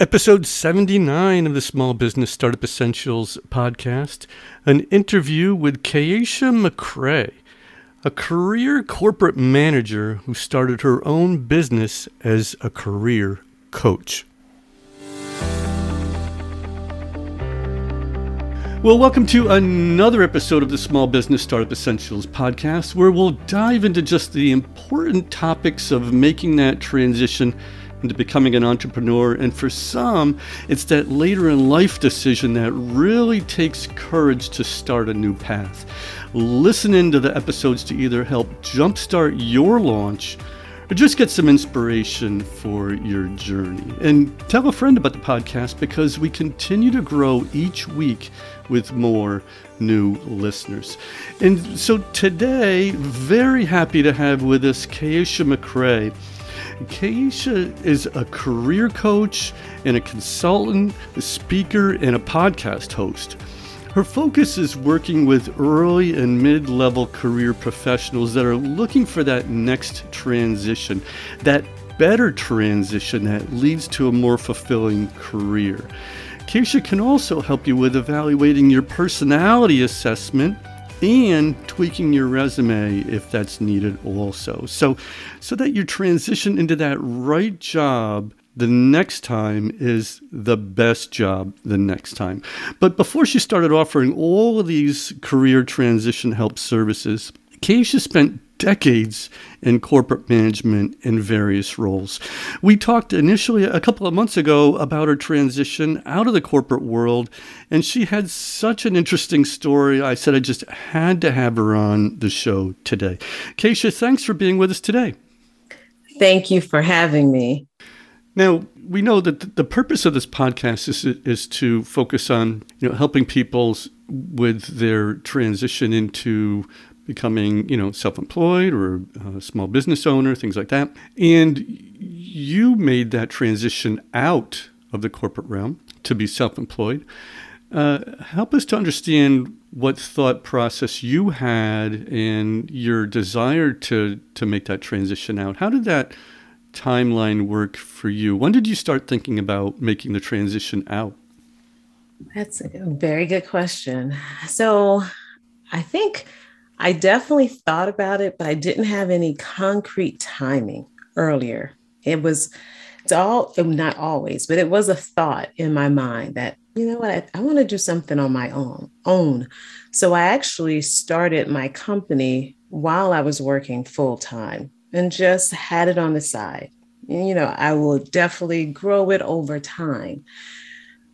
Episode 79 of the Small Business Startup Essentials podcast, an interview with Keisha McCray, a career corporate manager who started her own business as a career coach. Well, welcome to another episode of the Small Business Startup Essentials podcast, where we'll dive into just the important topics of making that transition into becoming an entrepreneur. And for some, it's that later in life decision that really takes courage to start a new path. Listen into the episodes to either help jumpstart your launch or just get some inspiration for your journey. And tell a friend about the podcast because we continue to grow each week with more new listeners. And so today, very happy to have with us Keisha McCray. Keisha is a career coach and a consultant, a speaker, and a podcast host. Her focus is working with early and mid level career professionals that are looking for that next transition, that better transition that leads to a more fulfilling career. Keisha can also help you with evaluating your personality assessment and tweaking your resume if that's needed also. So so that your transition into that right job the next time is the best job the next time. But before she started offering all of these career transition help services, Keisha spent decades in corporate management in various roles. We talked initially a couple of months ago about her transition out of the corporate world, and she had such an interesting story. I said I just had to have her on the show today. Keisha, thanks for being with us today. Thank you for having me. Now, we know that the purpose of this podcast is, is to focus on you know helping people with their transition into becoming, you know, self-employed or a small business owner, things like that. And you made that transition out of the corporate realm to be self-employed. Uh, help us to understand what thought process you had and your desire to to make that transition out. How did that timeline work for you? When did you start thinking about making the transition out? That's a very good question. So, I think I definitely thought about it, but I didn't have any concrete timing earlier. It was, it's all, um, not always, but it was a thought in my mind that, you know what, I, I want to do something on my own, own. So I actually started my company while I was working full time and just had it on the side. You know, I will definitely grow it over time.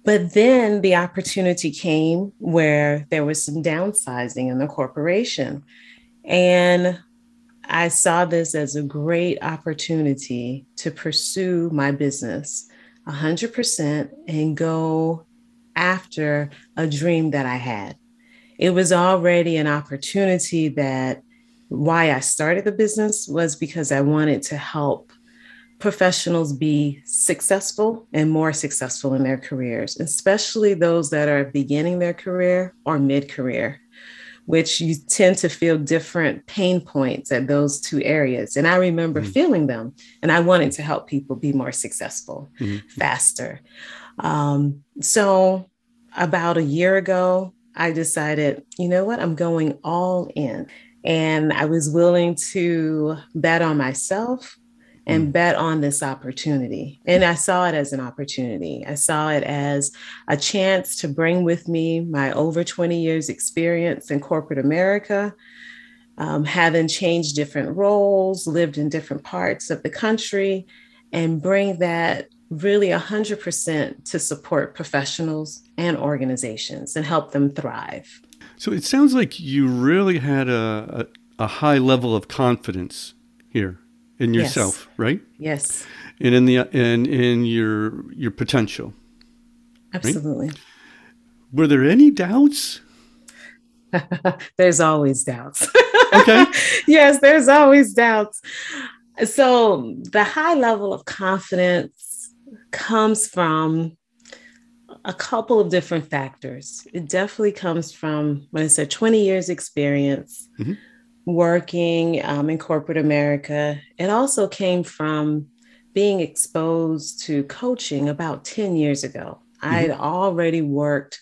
But then the opportunity came where there was some downsizing in the corporation. And I saw this as a great opportunity to pursue my business 100% and go after a dream that I had. It was already an opportunity that why I started the business was because I wanted to help professionals be successful and more successful in their careers, especially those that are beginning their career or mid career, which you tend to feel different pain points at those two areas. And I remember mm-hmm. feeling them, and I wanted to help people be more successful mm-hmm. faster. Um, so, about a year ago, I decided, you know what, I'm going all in. And I was willing to bet on myself and mm. bet on this opportunity. And I saw it as an opportunity. I saw it as a chance to bring with me my over 20 years experience in corporate America, um, having changed different roles, lived in different parts of the country, and bring that really 100% to support professionals and organizations and help them thrive. So it sounds like you really had a, a, a high level of confidence here in yourself, yes. right? Yes. And in the and in your your potential. Absolutely. Right? Were there any doubts? there's always doubts. Okay. yes, there's always doubts. So the high level of confidence comes from a couple of different factors. It definitely comes from, when I said 20 years experience, mm-hmm working um, in corporate America, it also came from being exposed to coaching about 10 years ago. Mm-hmm. I'd already worked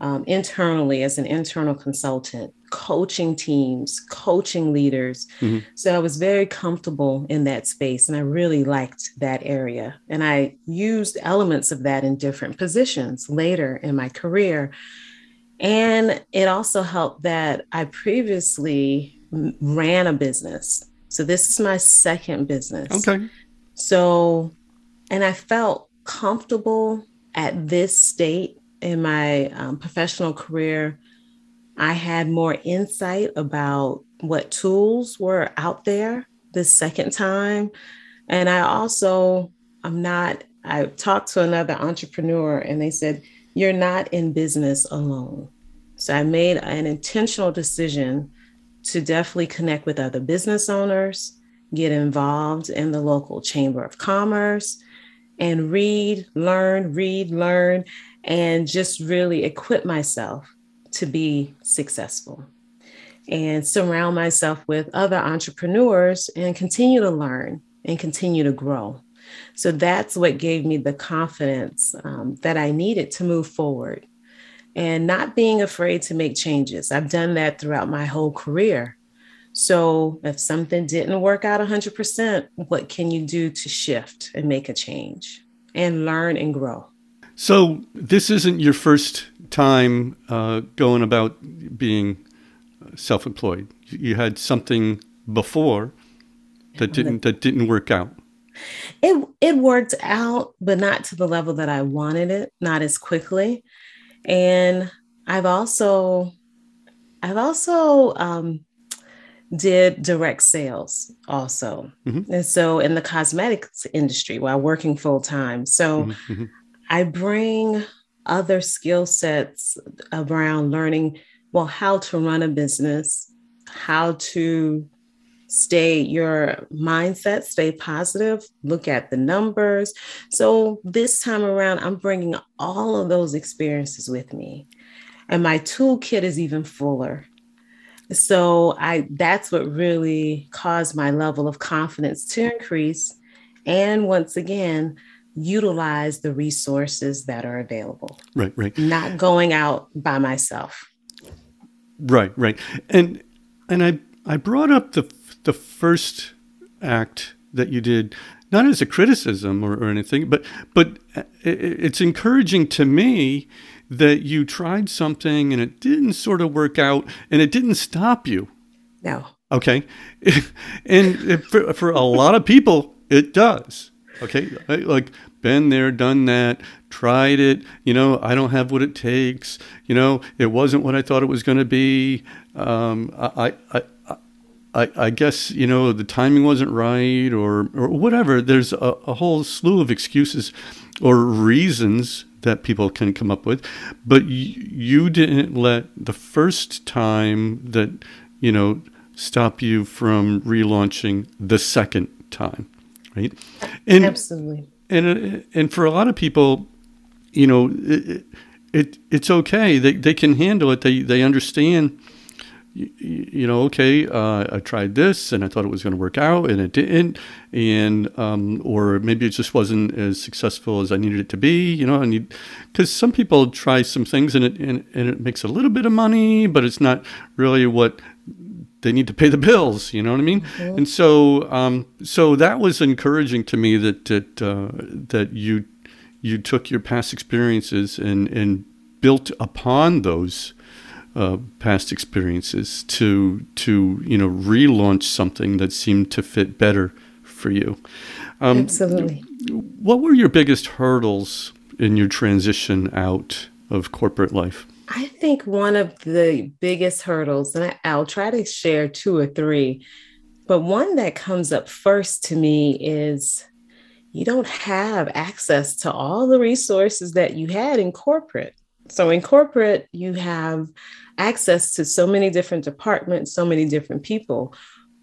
um, internally as an internal consultant, coaching teams, coaching leaders. Mm-hmm. So I was very comfortable in that space and I really liked that area. And I used elements of that in different positions later in my career. And it also helped that I previously ran a business. So this is my second business. Okay. So, and I felt comfortable at this state in my um, professional career, I had more insight about what tools were out there this second time. And I also, I'm not, I talked to another entrepreneur and they said, You're not in business alone. So I made an intentional decision to definitely connect with other business owners, get involved in the local chamber of commerce, and read, learn, read, learn, and just really equip myself to be successful and surround myself with other entrepreneurs and continue to learn and continue to grow. So that's what gave me the confidence um, that I needed to move forward and not being afraid to make changes. I've done that throughout my whole career. So if something didn't work out 100%, what can you do to shift and make a change and learn and grow? So this isn't your first time uh, going about being self-employed. You had something before that didn't that didn't work out. It it worked out, but not to the level that I wanted it, not as quickly. And I've also I've also um, did direct sales also. Mm-hmm. And so in the cosmetics industry while working full time. So mm-hmm. mm-hmm. I bring other skill sets around learning, well, how to run a business, how to stay your mindset, stay positive, look at the numbers. So this time around, I'm bringing all of those experiences with me. And my toolkit is even fuller. So I that's what really caused my level of confidence to increase. And once again, utilize the resources that are available. Right, right. Not going out by myself. Right, right. And and I I brought up the the first act that you did not as a criticism or, or anything, but but it's encouraging to me that you tried something and it didn't sort of work out and it didn't stop you. No. Okay. and for, for a lot of people, it does. Okay, like been there, done that, tried it. You know, I don't have what it takes. You know, it wasn't what I thought it was going to be. Um, I, I, I, I guess you know the timing wasn't right, or or whatever. There's a, a whole slew of excuses or reasons that people can come up with, but you, you didn't let the first time that you know stop you from relaunching the second time right? And, Absolutely. And uh, and for a lot of people, you know, it, it it's okay. They they can handle it. They they understand. You, you know, okay, uh, I tried this and I thought it was going to work out and it didn't, and um, or maybe it just wasn't as successful as I needed it to be. You know, and because some people try some things and it and, and it makes a little bit of money, but it's not really what they need to pay the bills. You know what I mean? Mm-hmm. And so, um, so that was encouraging to me that that uh, that you you took your past experiences and and built upon those uh, past experiences to to you know relaunch something that seemed to fit better for you. Um, Absolutely. What were your biggest hurdles in your transition out of corporate life? I think one of the biggest hurdles, and I, will try to share two or three, but one that comes up first to me is you don't have access to all the resources that you had in corporate. So, in corporate, you have access to so many different departments, so many different people.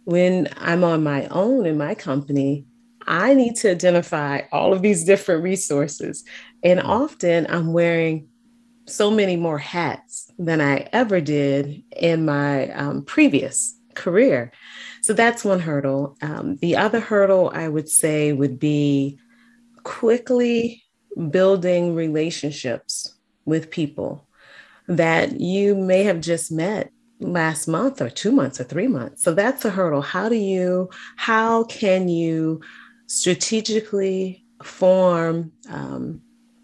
When I'm on my own in my company, I need to identify all of these different resources. And often I'm wearing so many more hats than I ever did in my um, previous career. So that's one hurdle. Um, the other hurdle I would say would be quickly building relationships with people that you may have just met last month or two months or three months. So that's a hurdle. How do you, how can you strategically form um,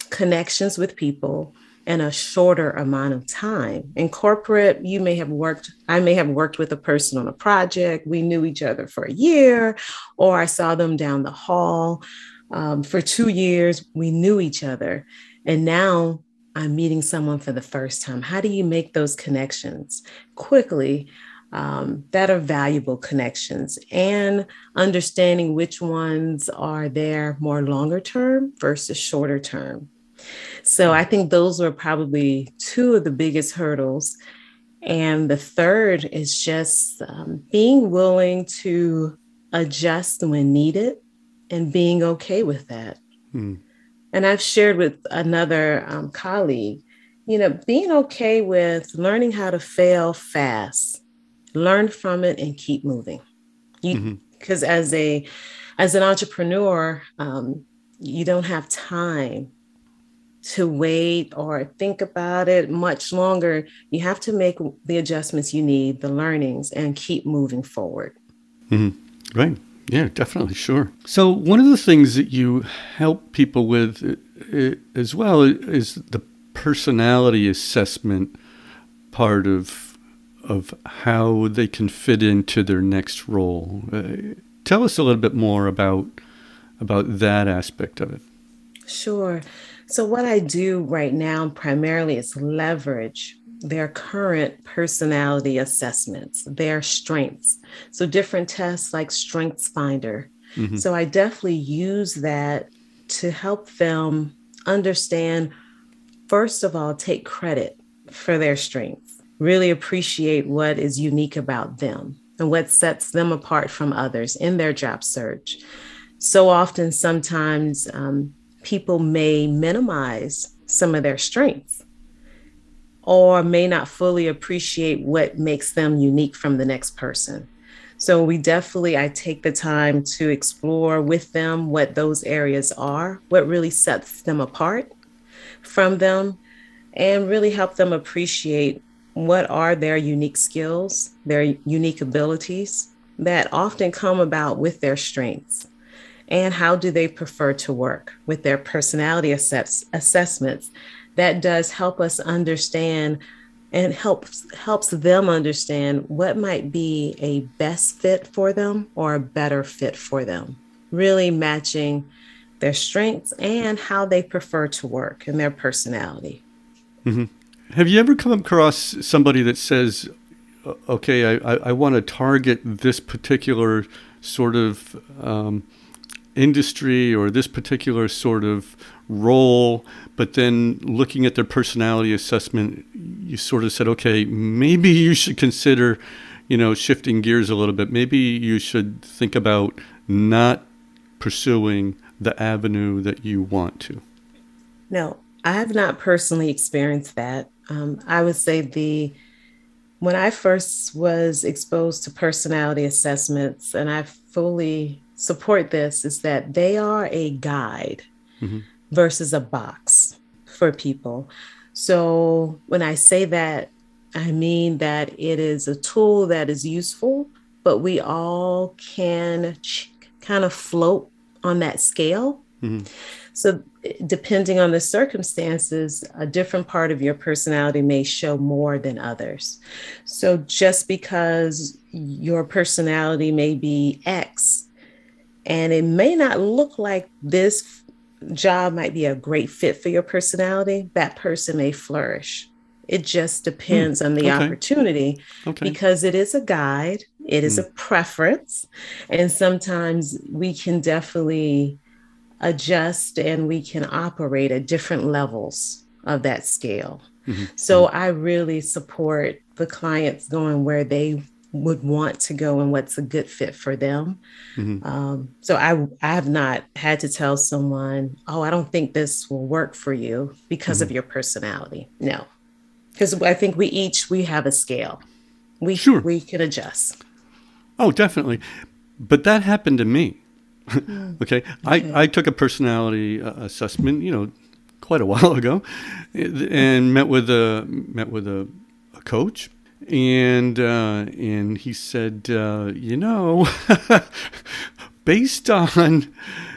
connections with people in a shorter amount of time. In corporate, you may have worked, I may have worked with a person on a project. We knew each other for a year, or I saw them down the hall. Um, for two years, we knew each other. And now I'm meeting someone for the first time. How do you make those connections quickly um, that are valuable connections and understanding which ones are there more longer term versus shorter term? So I think those are probably two of the biggest hurdles. And the third is just um, being willing to adjust when needed and being okay with that. Hmm. And I've shared with another um, colleague, you know, being okay with learning how to fail fast, learn from it, and keep moving. Because mm-hmm. as a as an entrepreneur, um, you don't have time to wait or think about it much longer. You have to make the adjustments you need, the learnings, and keep moving forward. Mm-hmm. Right. Yeah, definitely. Sure. So, one of the things that you help people with uh, uh, as well is the personality assessment part of of how they can fit into their next role. Uh, tell us a little bit more about about that aspect of it. Sure. So, what I do right now primarily is leverage their current personality assessments, their strengths. So, different tests like Strengths Finder. Mm-hmm. So, I definitely use that to help them understand, first of all, take credit for their strengths, really appreciate what is unique about them and what sets them apart from others in their job search. So often, sometimes um, people may minimize some of their strengths or may not fully appreciate what makes them unique from the next person. So we definitely I take the time to explore with them what those areas are, what really sets them apart from them and really help them appreciate what are their unique skills, their unique abilities that often come about with their strengths and how do they prefer to work with their personality assess- assessments that does help us understand and helps helps them understand what might be a best fit for them or a better fit for them really matching their strengths and how they prefer to work and their personality mm-hmm. have you ever come across somebody that says okay i, I want to target this particular sort of um, industry or this particular sort of role, but then looking at their personality assessment, you sort of said, okay, maybe you should consider, you know, shifting gears a little bit. Maybe you should think about not pursuing the avenue that you want to. No, I have not personally experienced that. Um, I would say the when I first was exposed to personality assessments, and I fully support this is that they are a guide mm-hmm. Versus a box for people. So when I say that, I mean that it is a tool that is useful, but we all can ch- kind of float on that scale. Mm-hmm. So, depending on the circumstances, a different part of your personality may show more than others. So, just because your personality may be X and it may not look like this job might be a great fit for your personality, that person may flourish. It just depends mm, on the okay. opportunity okay. because it is a guide, it is mm. a preference, and sometimes we can definitely adjust and we can operate at different levels of that scale. Mm-hmm. So I really support the clients going where they would want to go and what's a good fit for them. Mm-hmm. Um, so I I have not had to tell someone, oh, I don't think this will work for you because mm-hmm. of your personality. No, because I think we each we have a scale. We sure. we can adjust. Oh, definitely. But that happened to me. Mm. okay? okay. I, I took a personality uh, assessment, you know, quite a while ago, and met with a met with a, a coach, and uh, and he said, uh, you know, based on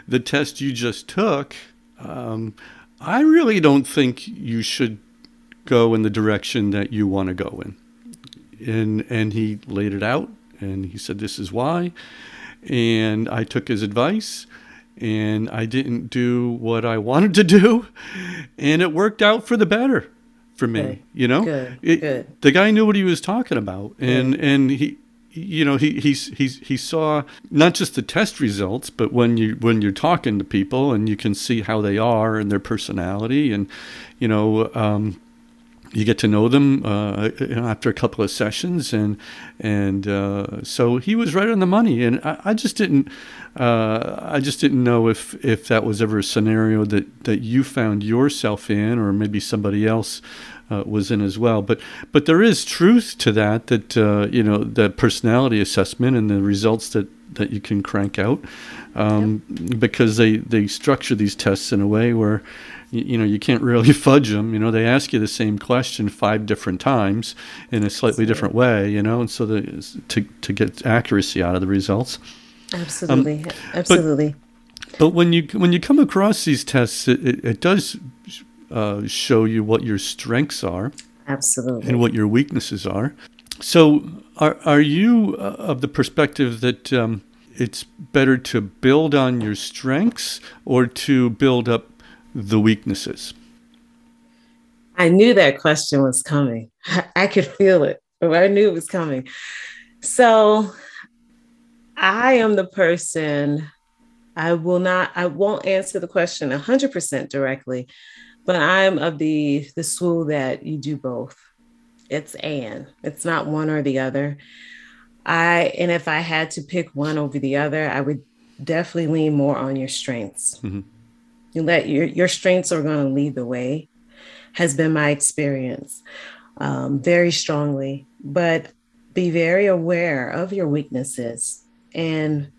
the test you just took, um, I really don't think you should go in the direction that you want to go in. And and he laid it out, and he said, this is why. And I took his advice and I didn't do what I wanted to do, and it worked out for the better for me. Okay. You know, good, it, good. The guy knew what he was talking about, and good. and he. You know, he he's, he's, he saw not just the test results, but when you when you're talking to people and you can see how they are and their personality, and you know, um, you get to know them uh, after a couple of sessions, and and uh, so he was right on the money. And I, I just didn't, uh, I just didn't know if if that was ever a scenario that that you found yourself in, or maybe somebody else. Uh, was in as well, but but there is truth to that. That uh, you know the personality assessment and the results that that you can crank out, um, yep. because they they structure these tests in a way where you, you, know you can't really fudge them you know they ask you the same question five different times in a slightly different way you know and so the, to, to get accuracy out of the results. Absolutely um, absolutely. but, but, when you when you come across these tests it, it, it does uh, show you what your strengths are absolutely. and what your weaknesses are so are, are you uh, of the perspective that um, it's better to build on your strengths or to build up the weaknesses? I knew that question was coming. I could feel it. I knew it was coming. So I am the person, I will not, I won't answer the question 100% directly, but I'm of the, the school that you do both. It's and, it's not one or the other. I, and if I had to pick one over the other, I would definitely lean more on your strengths. Mm-hmm you let your, your strengths are going to lead the way, has been my experience um, very strongly. But be very aware of your weaknesses and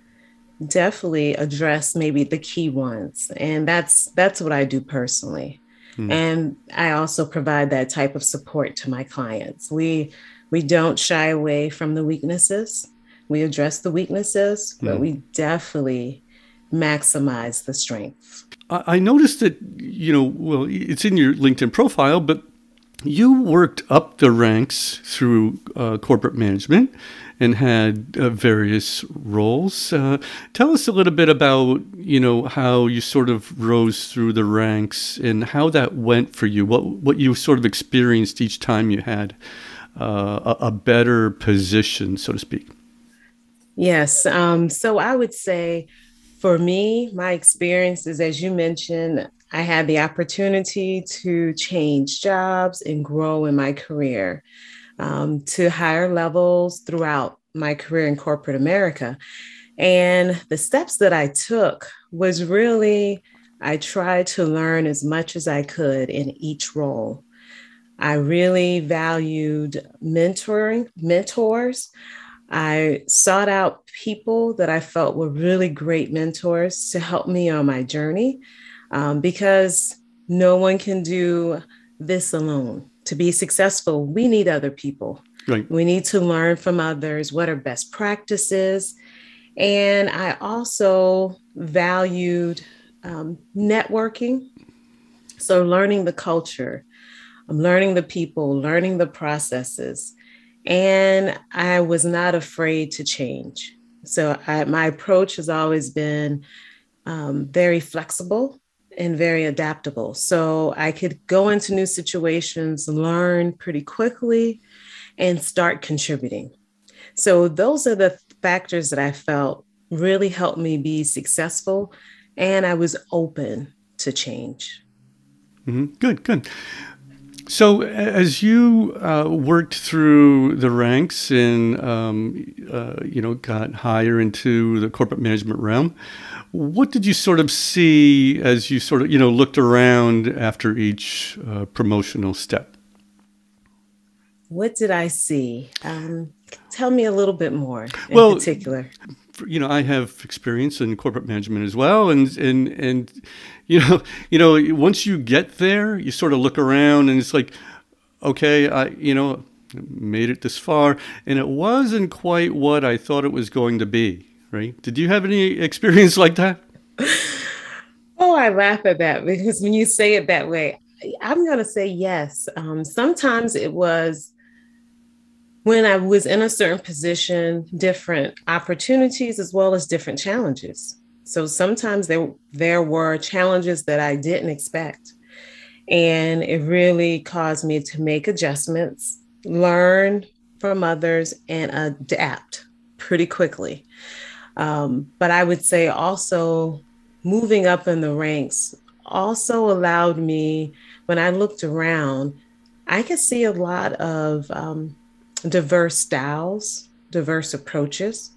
definitely address maybe the key ones. And that's that's what I do personally. Hmm. And I also provide that type of support to my clients. We we don't shy away from the weaknesses. We address the weaknesses, but hmm. we definitely maximize the strengths. I noticed that, you know, well, it's in your LinkedIn profile, but you worked up the ranks through uh, corporate management and had uh, various roles. Uh, tell us a little bit about, you know, how you sort of rose through the ranks and how that went for you. What what you sort of experienced each time you had uh, a, a, better position, so to speak. Yes. Um, so I would say for me, my experiences, as you mentioned, I had the opportunity to change jobs and grow in my career um, to higher levels throughout my career in corporate America. And the steps that I took was really, I tried to learn as much as I could in each role. I really valued mentoring, mentors. I sought out people that I felt were really great mentors to help me on my journey um, because no one can do this alone. To be successful, we need other people. Right. We need to learn from others what are best practices. And I also valued um, networking. So, learning the culture, I'm learning the people, learning the processes. And I was not afraid to change. So I, my approach has always been um, very flexible and very adaptable. So I could go into new situations, learn pretty quickly, and start contributing. So those are the factors that I felt really helped me be successful. And I was open to change. Mm-hmm. Good, good. So, as you uh, worked through the ranks and um, uh, you know got higher into the corporate management realm, what did you sort of see as you sort of you know looked around after each uh, promotional step? What did I see? Um, tell me a little bit more in well, particular. You know, I have experience in corporate management as well, and and and you know, you know, once you get there, you sort of look around, and it's like, okay, I you know, made it this far, and it wasn't quite what I thought it was going to be. Right? Did you have any experience like that? Oh, I laugh at that because when you say it that way, I'm going to say yes. Um, sometimes it was when I was in a certain position, different opportunities as well as different challenges. So sometimes there there were challenges that I didn't expect. And it really caused me to make adjustments, learn from others, and adapt pretty quickly. Um, but I would say also moving up in the ranks also allowed me, when I looked around, I could see a lot of um, diverse styles, diverse approaches.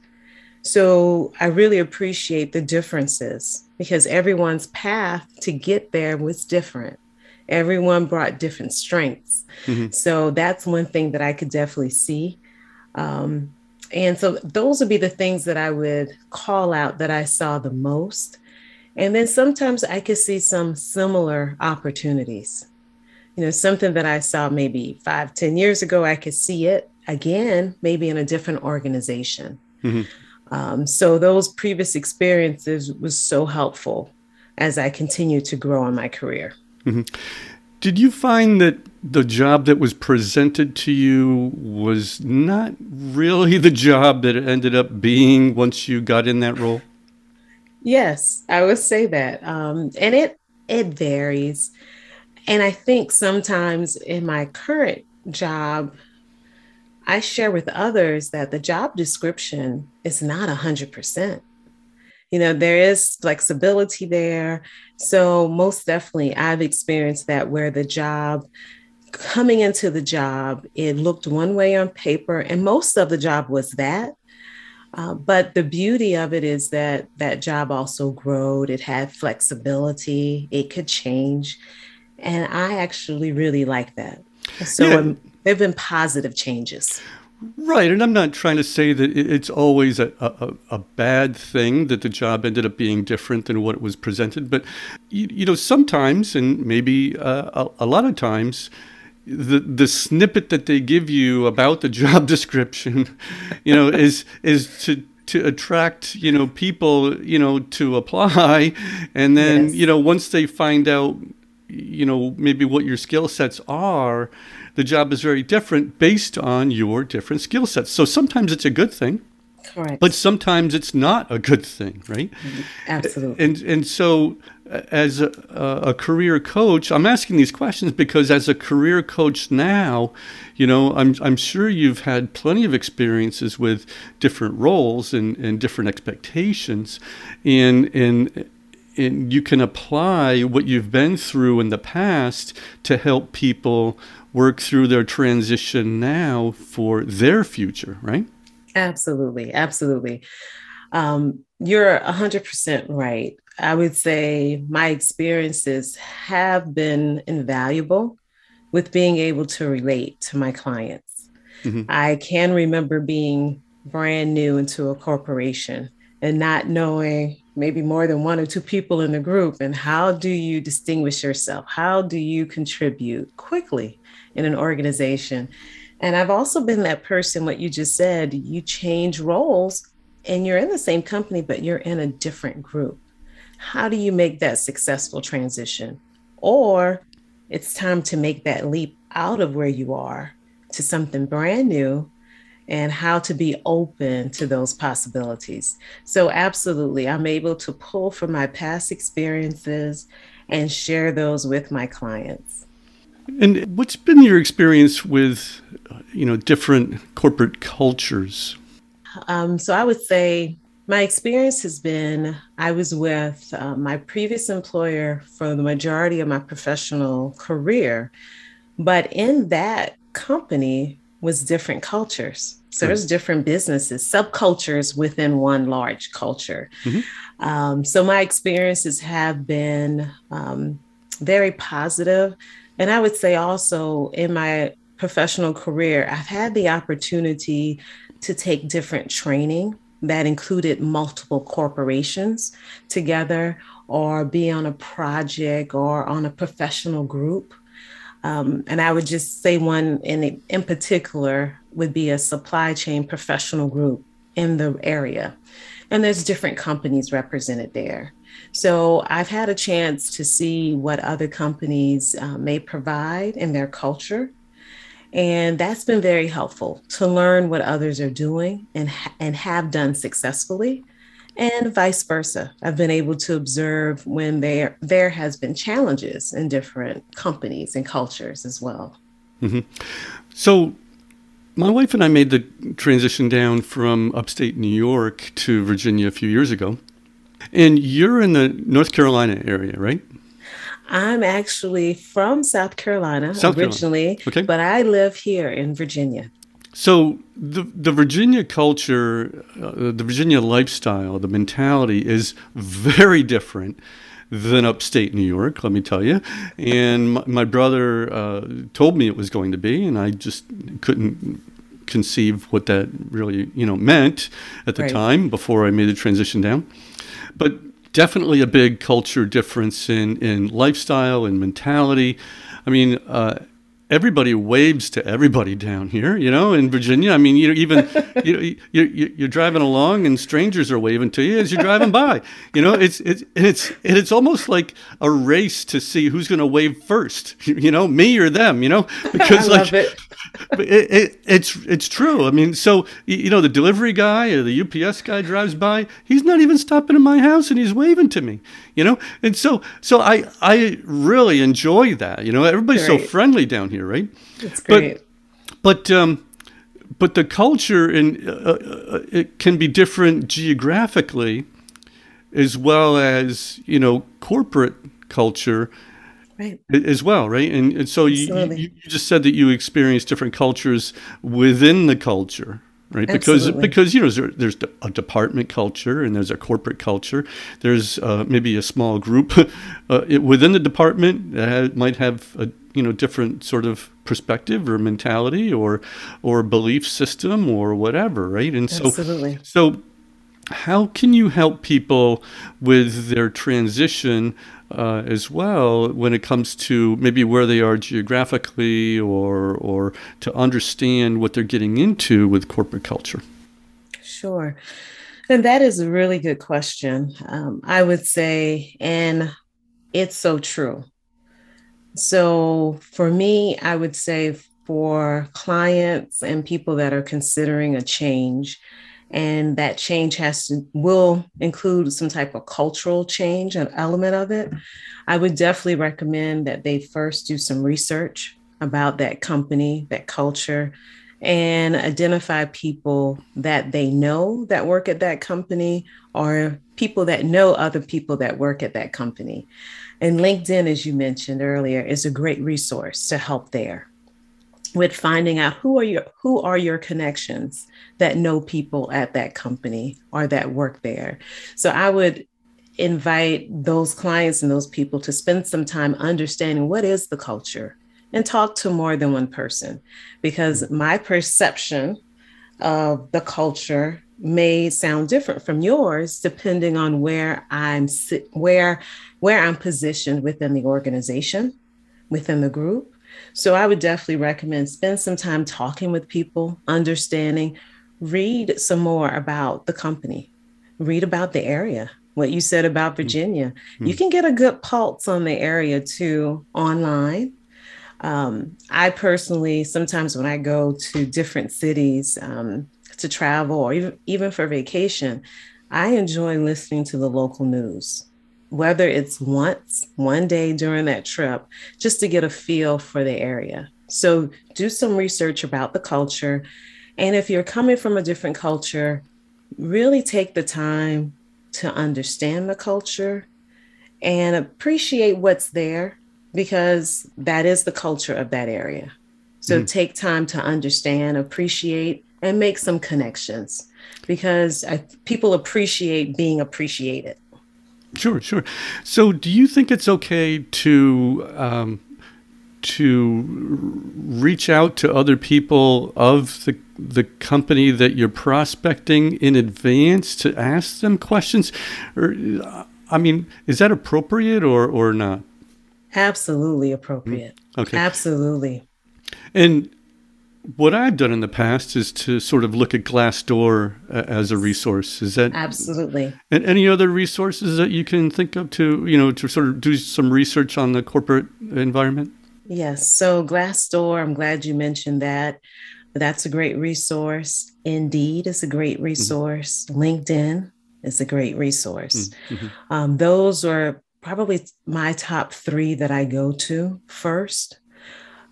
So I really appreciate the differences because everyone's path to get there was different. Everyone brought different strengths. Mm-hmm. So that's one thing that I could definitely see. Um, and so those would be the things that I would call out that I saw the most. And then sometimes I could see some similar opportunities. You know, something that I saw maybe five, ten years ago, I could see it again, maybe in a different organization. Mm-hmm. Um, so those previous experiences was so helpful as I continue to grow in my career. Mm-hmm. Did you find that the job that was presented to you was not really the job that it ended up being once you got in that role? Yes, I would say that. Um, and it it varies. And I think sometimes in my current job, I share with others that the job description is not 100%. You know, there is flexibility there. So, most definitely, I've experienced that where the job, coming into the job, it looked one way on paper, and most of the job was that. Uh, but the beauty of it is that that job also growed. It had flexibility. It could change, and I actually really like that. So yeah. um, there've been positive changes. Right, and I'm not trying to say that it's always a, a, a, bad thing that the job ended up being different than what it was presented, but you, you know sometimes, and maybe uh, a, a lot of times, the the snippet that they give you about the job description, you know, is is to to attract you know people you know to apply, and then yes. you know once they find out you know maybe what your skill sets are, the job is very different based on your different skill sets. So sometimes it's a good thing. Correct. But sometimes it's not a good thing, right? Mm-hmm. Absolutely. And and so uh, as a, uh, a, career coach, I'm asking these questions because as a career coach now, you know, I'm, I'm sure you've had plenty of experiences with different roles and, and different expectations. And, and, and you can apply what you've been through in the past to help people work through their transition now for their future, right? Absolutely. Absolutely. Um, you're 100% right. I would say my experiences have been invaluable with being able to relate to my clients. Mm-hmm. I can remember being brand new into a corporation and not knowing maybe more than one or two people in the group. And how do you distinguish yourself? How do you contribute quickly in an organization? And I've also been that person, what you just said, you change roles and you're in the same company, but you're in a different group. How do you make that successful transition? Or it's time to make that leap out of where you are to something brand new and how to be open to those possibilities. So, absolutely, I'm able to pull from my past experiences and share those with my clients. And what's been your experience with, you know, different corporate cultures? Um, so I would say my experience has been I was with uh, my previous employer for the majority of my professional career, but in that company was different cultures. So there's different businesses, subcultures within one large culture. Mm-hmm. Um, so my experiences have been um, very positive, and I would say also in my professional career, I've had the opportunity to take different training that included multiple corporations together or be on a project or on a professional group. Um, and I would just say one in, in particular would be a supply chain professional group in the area. And there's different companies represented there. So I've had a chance to see what other companies uh, may provide in their culture. And that's been very helpful to learn what others are doing and, and have done successfully, and vice versa. I've been able to observe when there, there has been challenges in different companies and cultures as well. Mm-hmm. So, my wife and I made the transition down from upstate New York to Virginia a few years ago. And you're in the North Carolina area, right? I'm actually from South Carolina South originally, Carolina. Okay. but I live here in Virginia. So the the Virginia culture, uh, the Virginia lifestyle, the mentality is very different than upstate New York. Let me tell you. And my, my brother uh, told me it was going to be, and I just couldn't conceive what that really you know meant at the right. time before I made the transition down but definitely a big culture difference in, in lifestyle and mentality. I mean, uh, everybody waves to everybody down here, you know, in Virginia. I mean, you know, even you, you, you're driving along and strangers are waving to you as you're driving by. You know, it's it's it's it's almost like a race to see who's going to wave first. You know, me or them. You know, because like it. It, it, it's it's true. I mean, so you know, the delivery guy or the UPS guy drives by. He's not even stopping in my house and he's waving to me. You know, and so so I I really enjoy that. You know, everybody's great. so friendly down here, right? It's great. But but um, but the culture in uh, uh, it can be different geographically, as well as you know corporate culture right. as well, right? And, and so you, you, you, just said that you experience different cultures within the culture, right? Absolutely. Because because you know there's, there's a department culture and there's a corporate culture. There's uh, maybe a small group uh, within the department that might have a you know different sort of perspective or mentality or or belief system or whatever, right? And so Absolutely. so how can you help people with their transition uh, as well when it comes to maybe where they are geographically or or to understand what they're getting into with corporate culture? Sure. And that is a really good question. Um, I would say, and it's so true. So for me, I would say for clients and people that are considering a change, and that change has to will include some type of cultural change an element of it. I would definitely recommend that they first do some research about that company that culture and identify people that they know that work at that company or people that know other people that work at that company. And linkedin as you mentioned earlier is a great resource to help there with finding out who are your who are your connections that know people at that company or that work there. So I would invite those clients and those people to spend some time understanding what is the culture and talk to more than one person because my perception of the culture may sound different from yours depending on where I'm where where I'm positioned within the organization within the group so I would definitely recommend spend some time talking with people, understanding, read some more about the company, read about the area. What you said about hmm. Virginia, mm-hmm. you can get a good pulse on the area too online. Um, I personally, sometimes when I go to different cities um, to travel or even, even for vacation, I enjoy listening to the local news whether it's once, one day during that trip, just to get a feel for the area. So do some research about the culture. And if you're coming from a different culture, really take the time to understand the culture and appreciate what's there because that is the culture of that area. So mm-hmm. take time to understand, appreciate, and make some connections because I, people appreciate being appreciated. Sure, sure. So, do you think it's okay to um, to reach out to other people of the the company that you're prospecting in advance to ask them questions or I mean, is that appropriate or or not? Absolutely appropriate. Okay. Absolutely. And what I've done in the past is to sort of look at Glassdoor uh, as a resource. Is that absolutely? And any other resources that you can think of to you know to sort of do some research on the corporate environment? Yes. So Glassdoor, I'm glad you mentioned that. That's a great resource. Indeed is a great mm-hmm. resource. Mm-hmm. LinkedIn is a great resource. Mm-hmm. Um, those are probably my top three that I go to first.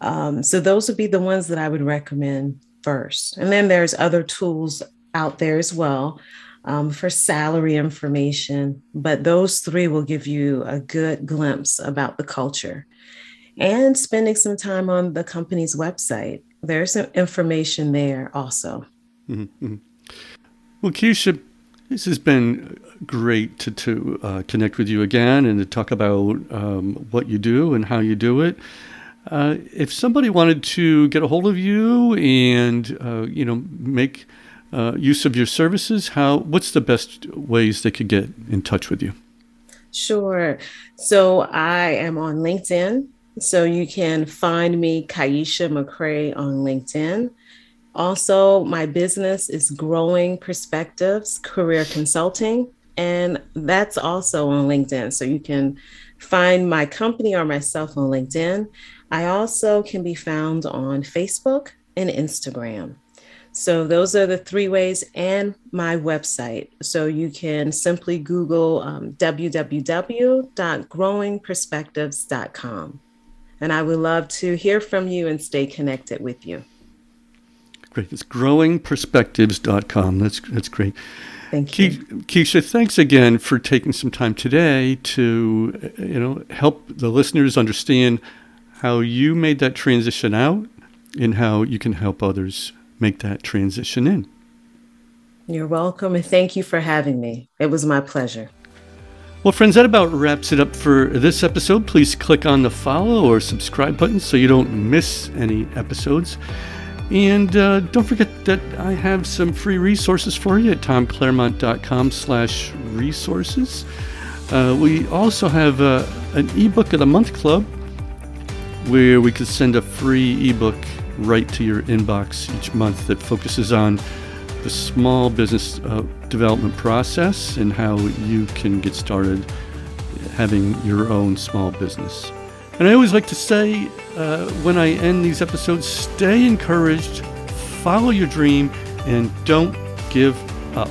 Um, so those would be the ones that I would recommend first. And then there's other tools out there as well um, for salary information, but those three will give you a good glimpse about the culture. And spending some time on the company's website. There's some information there also. Mm-hmm. mm-hmm. Well, Keisha, this has been great to, to uh, connect with you again and to talk about um, what you do and how you do it. Uh, if somebody wanted to get a hold of you and uh, you know make uh, use of your services, how what's the best ways they could get in touch with you? Sure. So I am on LinkedIn. So you can find me, Keisha McCray, on LinkedIn. Also, my business is Growing Perspectives Career Consulting, and that's also on LinkedIn. So you can find my company or myself on LinkedIn. I also can be found on Facebook and Instagram. So those are the three ways, and my website. So you can simply Google um, www.growingperspectives.com. And I would love to hear from you and stay connected with you. Great. It's growingperspectives.com. That's, that's great. Thank you. Keisha, thanks again for taking some time today to you know help the listeners understand how you made that transition out and how you can help others make that transition in. You're welcome and thank you for having me. It was my pleasure. Well, friends, that about wraps it up for this episode. Please click on the follow or subscribe button so you don't miss any episodes. And uh, don't forget that I have some free resources for you at tomclaremont.com slash resources. Uh, we also have uh, an ebook of the month club where we could send a free ebook right to your inbox each month that focuses on the small business uh, development process and how you can get started having your own small business. And I always like to say uh, when I end these episodes stay encouraged, follow your dream, and don't give up.